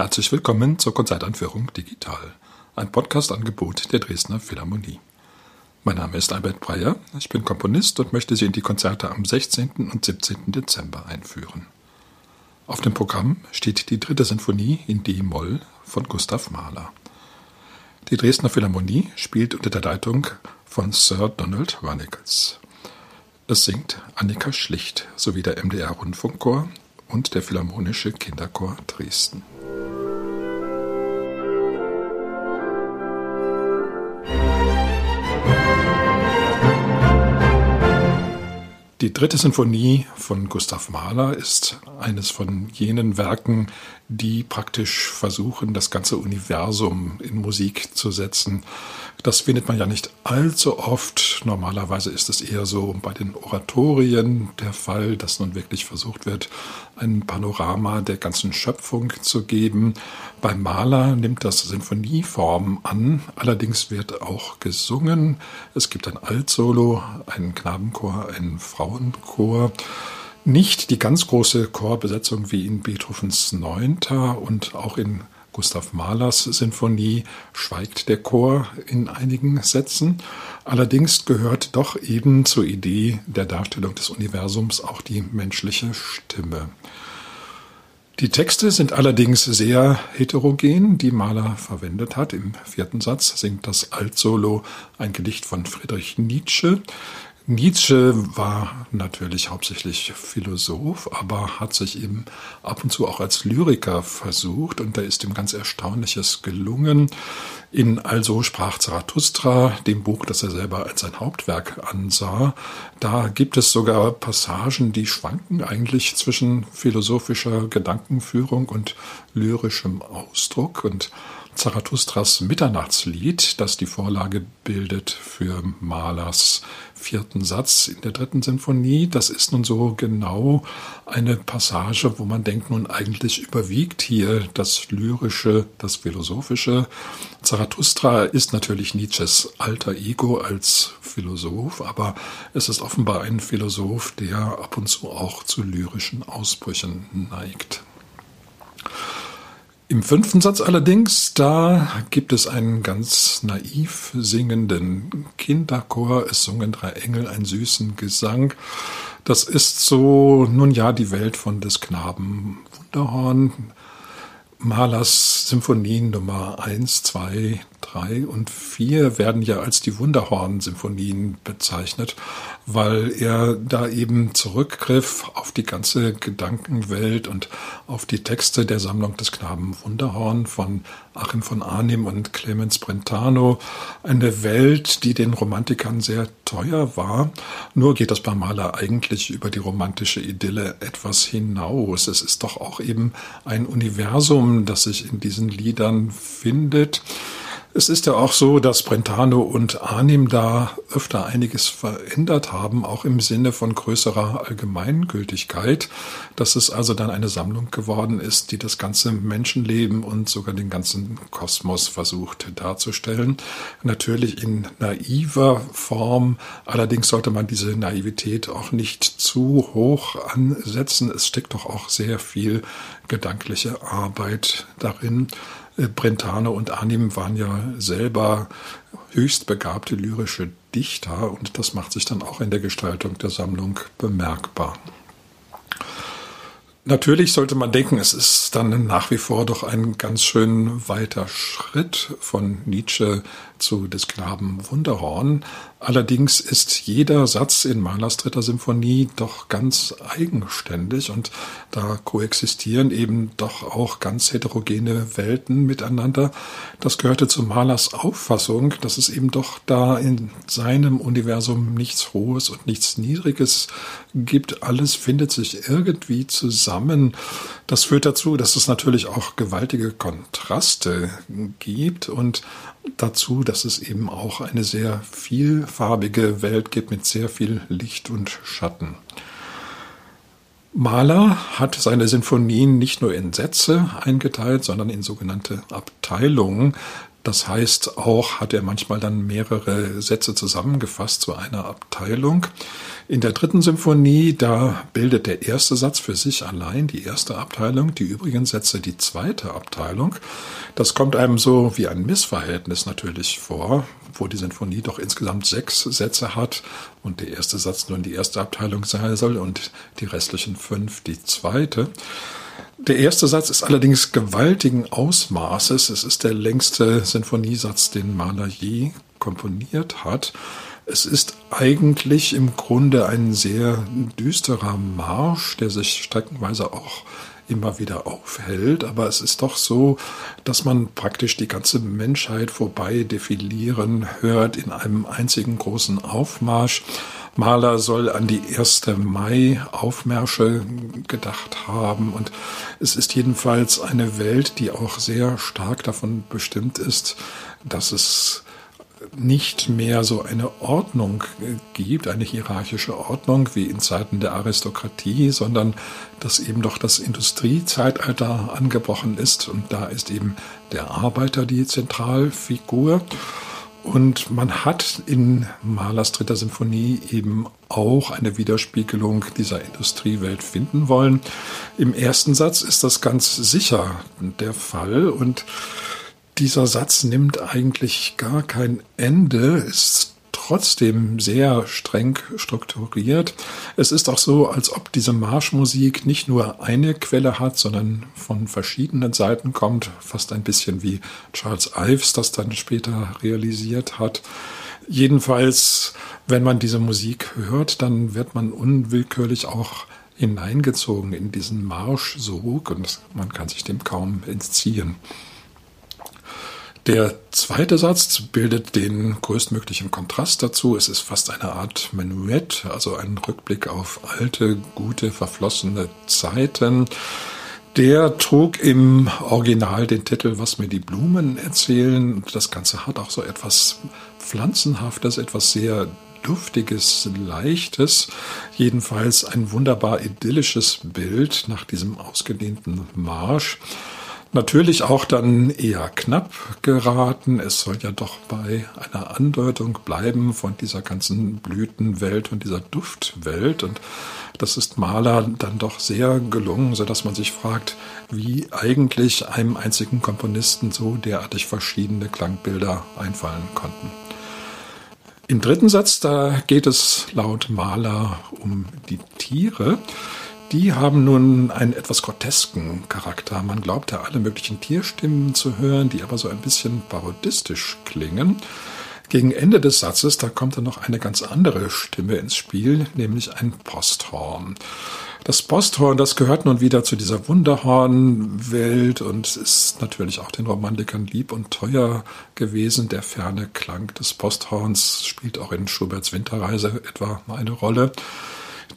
Herzlich willkommen zur Konzertanführung Digital, ein Podcast-Angebot der Dresdner Philharmonie. Mein Name ist Albert Breyer, ich bin Komponist und möchte Sie in die Konzerte am 16. und 17. Dezember einführen. Auf dem Programm steht die dritte Sinfonie in D-Moll von Gustav Mahler. Die Dresdner Philharmonie spielt unter der Leitung von Sir Donald Runnicles. Es singt Annika Schlicht sowie der MDR Rundfunkchor und der Philharmonische Kinderchor Dresden. Die dritte Sinfonie von Gustav Mahler ist eines von jenen Werken, die praktisch versuchen, das ganze Universum in Musik zu setzen. Das findet man ja nicht allzu oft. Normalerweise ist es eher so bei den Oratorien der Fall, dass nun wirklich versucht wird, ein Panorama der ganzen Schöpfung zu geben. Beim Maler nimmt das Sinfonieform an, allerdings wird auch gesungen. Es gibt ein Altsolo, einen Knabenchor, einen Frauenchor nicht die ganz große Chorbesetzung wie in Beethovens Neunter und auch in Gustav Mahlers Sinfonie schweigt der Chor in einigen Sätzen. Allerdings gehört doch eben zur Idee der Darstellung des Universums auch die menschliche Stimme. Die Texte sind allerdings sehr heterogen, die Mahler verwendet hat. Im vierten Satz singt das Altsolo ein Gedicht von Friedrich Nietzsche. Nietzsche war natürlich hauptsächlich Philosoph, aber hat sich eben ab und zu auch als Lyriker versucht und da ist ihm ganz Erstaunliches gelungen. In Also sprach Zarathustra, dem Buch, das er selber als sein Hauptwerk ansah, da gibt es sogar Passagen, die schwanken eigentlich zwischen philosophischer Gedankenführung und lyrischem Ausdruck und Zarathustras Mitternachtslied, das die Vorlage bildet für Mahlers vierten Satz in der dritten Sinfonie. Das ist nun so genau eine Passage, wo man denkt, nun eigentlich überwiegt hier das Lyrische, das Philosophische. Zarathustra ist natürlich Nietzsches alter Ego als Philosoph, aber es ist offenbar ein Philosoph, der ab und zu auch zu lyrischen Ausbrüchen neigt. Im fünften Satz allerdings, da gibt es einen ganz naiv singenden Kinderchor. Es sungen drei Engel einen süßen Gesang. Das ist so, nun ja, die Welt von des Knaben Wunderhorn. Mahlers Symphonien Nummer 1, 2, 3 und 4 werden ja als die Wunderhorn-Symphonien bezeichnet, weil er da eben zurückgriff auf die ganze Gedankenwelt und auf die Texte der Sammlung des Knaben Wunderhorn von Achim von Arnim und Clemens Brentano. Eine Welt, die den Romantikern sehr teuer war. Nur geht das bei Mahler eigentlich über die romantische Idylle etwas hinaus. Es ist doch auch eben ein Universum, das sich in diesen Liedern findet. Es ist ja auch so, dass Brentano und Arnim da öfter einiges verändert haben, auch im Sinne von größerer Allgemeingültigkeit, dass es also dann eine Sammlung geworden ist, die das ganze Menschenleben und sogar den ganzen Kosmos versucht darzustellen. Natürlich in naiver Form, allerdings sollte man diese Naivität auch nicht zu hoch ansetzen. Es steckt doch auch sehr viel gedankliche Arbeit darin. Äh, Brentano und Arnim waren ja selber höchst begabte lyrische Dichter und das macht sich dann auch in der Gestaltung der Sammlung bemerkbar. Natürlich sollte man denken, es ist dann nach wie vor doch ein ganz schön weiter Schritt von Nietzsche zu des Knaben Wunderhorn. Allerdings ist jeder Satz in Mahlers dritter Symphonie doch ganz eigenständig und da koexistieren eben doch auch ganz heterogene Welten miteinander. Das gehörte zu Mahlers Auffassung, dass es eben doch da in seinem Universum nichts Hohes und nichts Niedriges gibt. Alles findet sich irgendwie zusammen. Das führt dazu, dass es natürlich auch gewaltige Kontraste gibt und dazu, dass es eben auch eine sehr vielfarbige Welt gibt mit sehr viel Licht und Schatten. Mahler hat seine Sinfonien nicht nur in Sätze eingeteilt, sondern in sogenannte Abteilungen. Das heißt auch, hat er manchmal dann mehrere Sätze zusammengefasst zu einer Abteilung. In der dritten Symphonie, da bildet der erste Satz für sich allein die erste Abteilung, die übrigen Sätze die zweite Abteilung. Das kommt einem so wie ein Missverhältnis natürlich vor, wo die Sinfonie doch insgesamt sechs Sätze hat und der erste Satz nur in die erste Abteilung sein soll und die restlichen fünf die zweite. Der erste Satz ist allerdings gewaltigen Ausmaßes. Es ist der längste Sinfoniesatz, den Mahler je komponiert hat. Es ist eigentlich im Grunde ein sehr düsterer Marsch, der sich streckenweise auch immer wieder aufhält, aber es ist doch so, dass man praktisch die ganze Menschheit vorbei defilieren hört in einem einzigen großen Aufmarsch. Mahler soll an die 1. Mai-Aufmärsche gedacht haben und es ist jedenfalls eine Welt, die auch sehr stark davon bestimmt ist, dass es nicht mehr so eine Ordnung gibt, eine hierarchische Ordnung wie in Zeiten der Aristokratie, sondern dass eben doch das Industriezeitalter angebrochen ist und da ist eben der Arbeiter die Zentralfigur. Und man hat in Mahlers dritter Symphonie eben auch eine Widerspiegelung dieser Industriewelt finden wollen. Im ersten Satz ist das ganz sicher der Fall und dieser Satz nimmt eigentlich gar kein Ende, ist trotzdem sehr streng strukturiert. Es ist auch so, als ob diese Marschmusik nicht nur eine Quelle hat, sondern von verschiedenen Seiten kommt, fast ein bisschen wie Charles Ives das dann später realisiert hat. Jedenfalls, wenn man diese Musik hört, dann wird man unwillkürlich auch hineingezogen in diesen Marschsog und man kann sich dem kaum entziehen. Der zweite Satz bildet den größtmöglichen Kontrast dazu. Es ist fast eine Art Menuett, also ein Rückblick auf alte, gute, verflossene Zeiten. Der trug im Original den Titel Was mir die Blumen erzählen. Das Ganze hat auch so etwas Pflanzenhaftes, etwas sehr Duftiges, Leichtes. Jedenfalls ein wunderbar idyllisches Bild nach diesem ausgedehnten Marsch. Natürlich auch dann eher knapp geraten. Es soll ja doch bei einer Andeutung bleiben von dieser ganzen Blütenwelt und dieser Duftwelt. Und das ist Maler dann doch sehr gelungen, so dass man sich fragt, wie eigentlich einem einzigen Komponisten so derartig verschiedene Klangbilder einfallen konnten. Im dritten Satz, da geht es laut Maler um die Tiere. Die haben nun einen etwas grotesken Charakter. Man glaubt ja alle möglichen Tierstimmen zu hören, die aber so ein bisschen parodistisch klingen. Gegen Ende des Satzes, da kommt dann noch eine ganz andere Stimme ins Spiel, nämlich ein Posthorn. Das Posthorn, das gehört nun wieder zu dieser Wunderhornwelt und ist natürlich auch den Romantikern lieb und teuer gewesen. Der ferne Klang des Posthorns spielt auch in Schuberts Winterreise etwa eine Rolle.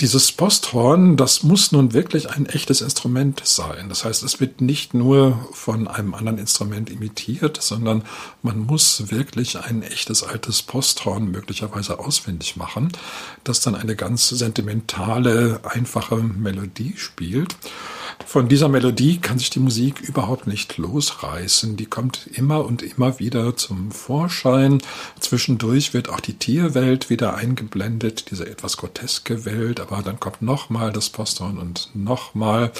Dieses Posthorn, das muss nun wirklich ein echtes Instrument sein. Das heißt, es wird nicht nur von einem anderen Instrument imitiert, sondern man muss wirklich ein echtes altes Posthorn möglicherweise auswendig machen, das dann eine ganz sentimentale, einfache Melodie spielt. Von dieser Melodie kann sich die Musik überhaupt nicht losreißen. Die kommt immer und immer wieder zum Vorschein. Zwischendurch wird auch die Tierwelt wieder eingeblendet, diese etwas groteske Welt, aber dann kommt nochmal das Posthorn und nochmal.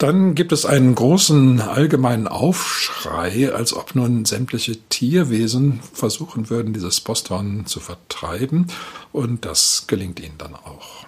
Dann gibt es einen großen allgemeinen Aufschrei, als ob nun sämtliche Tierwesen versuchen würden, dieses Posthorn zu vertreiben. Und das gelingt ihnen dann auch.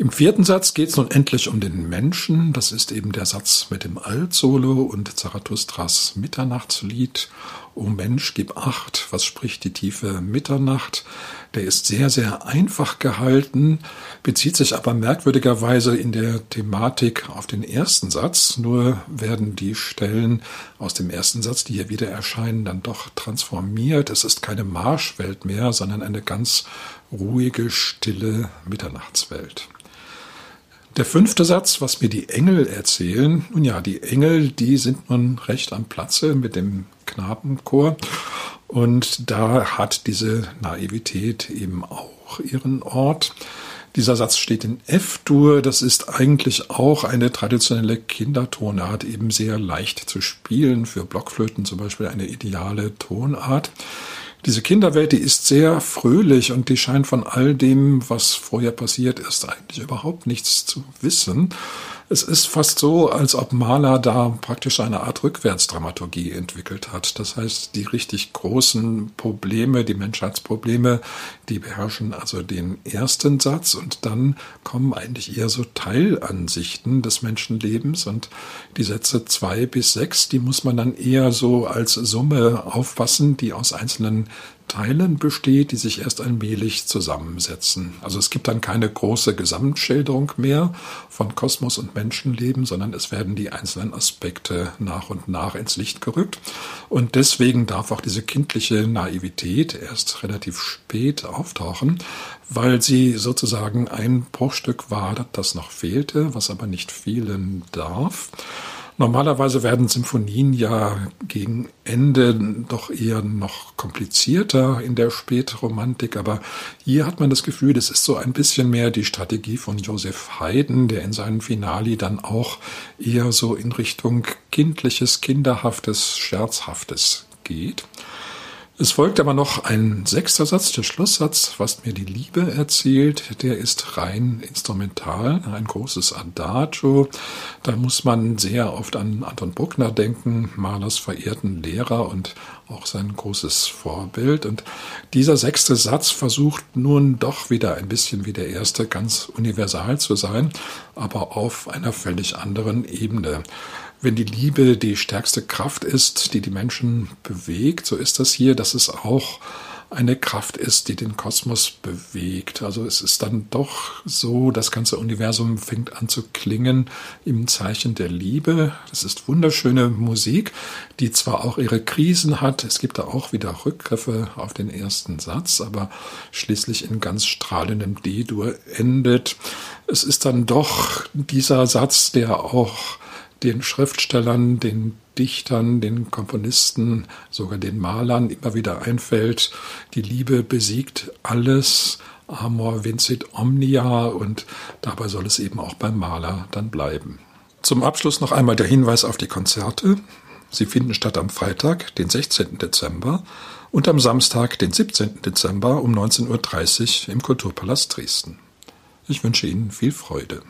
Im vierten Satz geht es nun endlich um den Menschen. Das ist eben der Satz mit dem Altsolo und Zarathustras Mitternachtslied. O Mensch, gib acht, was spricht die tiefe Mitternacht? Der ist sehr, sehr einfach gehalten, bezieht sich aber merkwürdigerweise in der Thematik auf den ersten Satz. Nur werden die Stellen aus dem ersten Satz, die hier wieder erscheinen, dann doch transformiert. Es ist keine Marschwelt mehr, sondern eine ganz ruhige, stille Mitternachtswelt. Der fünfte Satz, was mir die Engel erzählen, nun ja, die Engel, die sind nun recht am Platze mit dem Knabenchor und da hat diese Naivität eben auch ihren Ort. Dieser Satz steht in F-Dur. Das ist eigentlich auch eine traditionelle Kindertonart, eben sehr leicht zu spielen. Für Blockflöten zum Beispiel eine ideale Tonart. Diese Kinderwelt, die ist sehr fröhlich und die scheint von all dem, was vorher passiert ist, eigentlich überhaupt nichts zu wissen. Es ist fast so, als ob Mahler da praktisch eine Art Rückwärtsdramaturgie entwickelt hat. Das heißt, die richtig großen Probleme, die Menschheitsprobleme, die beherrschen also den ersten Satz und dann kommen eigentlich eher so Teilansichten des Menschenlebens und die Sätze zwei bis sechs, die muss man dann eher so als Summe aufpassen, die aus einzelnen Teilen besteht, die sich erst allmählich zusammensetzen. Also es gibt dann keine große Gesamtschilderung mehr von Kosmos und Menschenleben, sondern es werden die einzelnen Aspekte nach und nach ins Licht gerückt. Und deswegen darf auch diese kindliche Naivität erst relativ spät auftauchen, weil sie sozusagen ein Bruchstück war, das noch fehlte, was aber nicht fehlen darf. Normalerweise werden Symphonien ja gegen Ende doch eher noch komplizierter in der Spätromantik, aber hier hat man das Gefühl, das ist so ein bisschen mehr die Strategie von Joseph Haydn, der in seinen Finali dann auch eher so in Richtung kindliches, kinderhaftes, scherzhaftes geht. Es folgt aber noch ein sechster Satz, der Schlusssatz, was mir die Liebe erzählt. Der ist rein instrumental, ein großes Adagio. Da muss man sehr oft an Anton Bruckner denken, Mahlers verehrten Lehrer und auch sein großes Vorbild. Und dieser sechste Satz versucht nun doch wieder ein bisschen wie der erste ganz universal zu sein, aber auf einer völlig anderen Ebene. Wenn die Liebe die stärkste Kraft ist, die die Menschen bewegt, so ist das hier, dass es auch eine Kraft ist, die den Kosmos bewegt. Also es ist dann doch so, das ganze Universum fängt an zu klingen im Zeichen der Liebe. Das ist wunderschöne Musik, die zwar auch ihre Krisen hat, es gibt da auch wieder Rückgriffe auf den ersten Satz, aber schließlich in ganz strahlendem D-Dur endet. Es ist dann doch dieser Satz, der auch den Schriftstellern, den Dichtern, den Komponisten, sogar den Malern immer wieder einfällt, die Liebe besiegt alles, Amor vincit omnia und dabei soll es eben auch beim Maler dann bleiben. Zum Abschluss noch einmal der Hinweis auf die Konzerte. Sie finden statt am Freitag, den 16. Dezember und am Samstag, den 17. Dezember um 19.30 Uhr im Kulturpalast Dresden. Ich wünsche Ihnen viel Freude.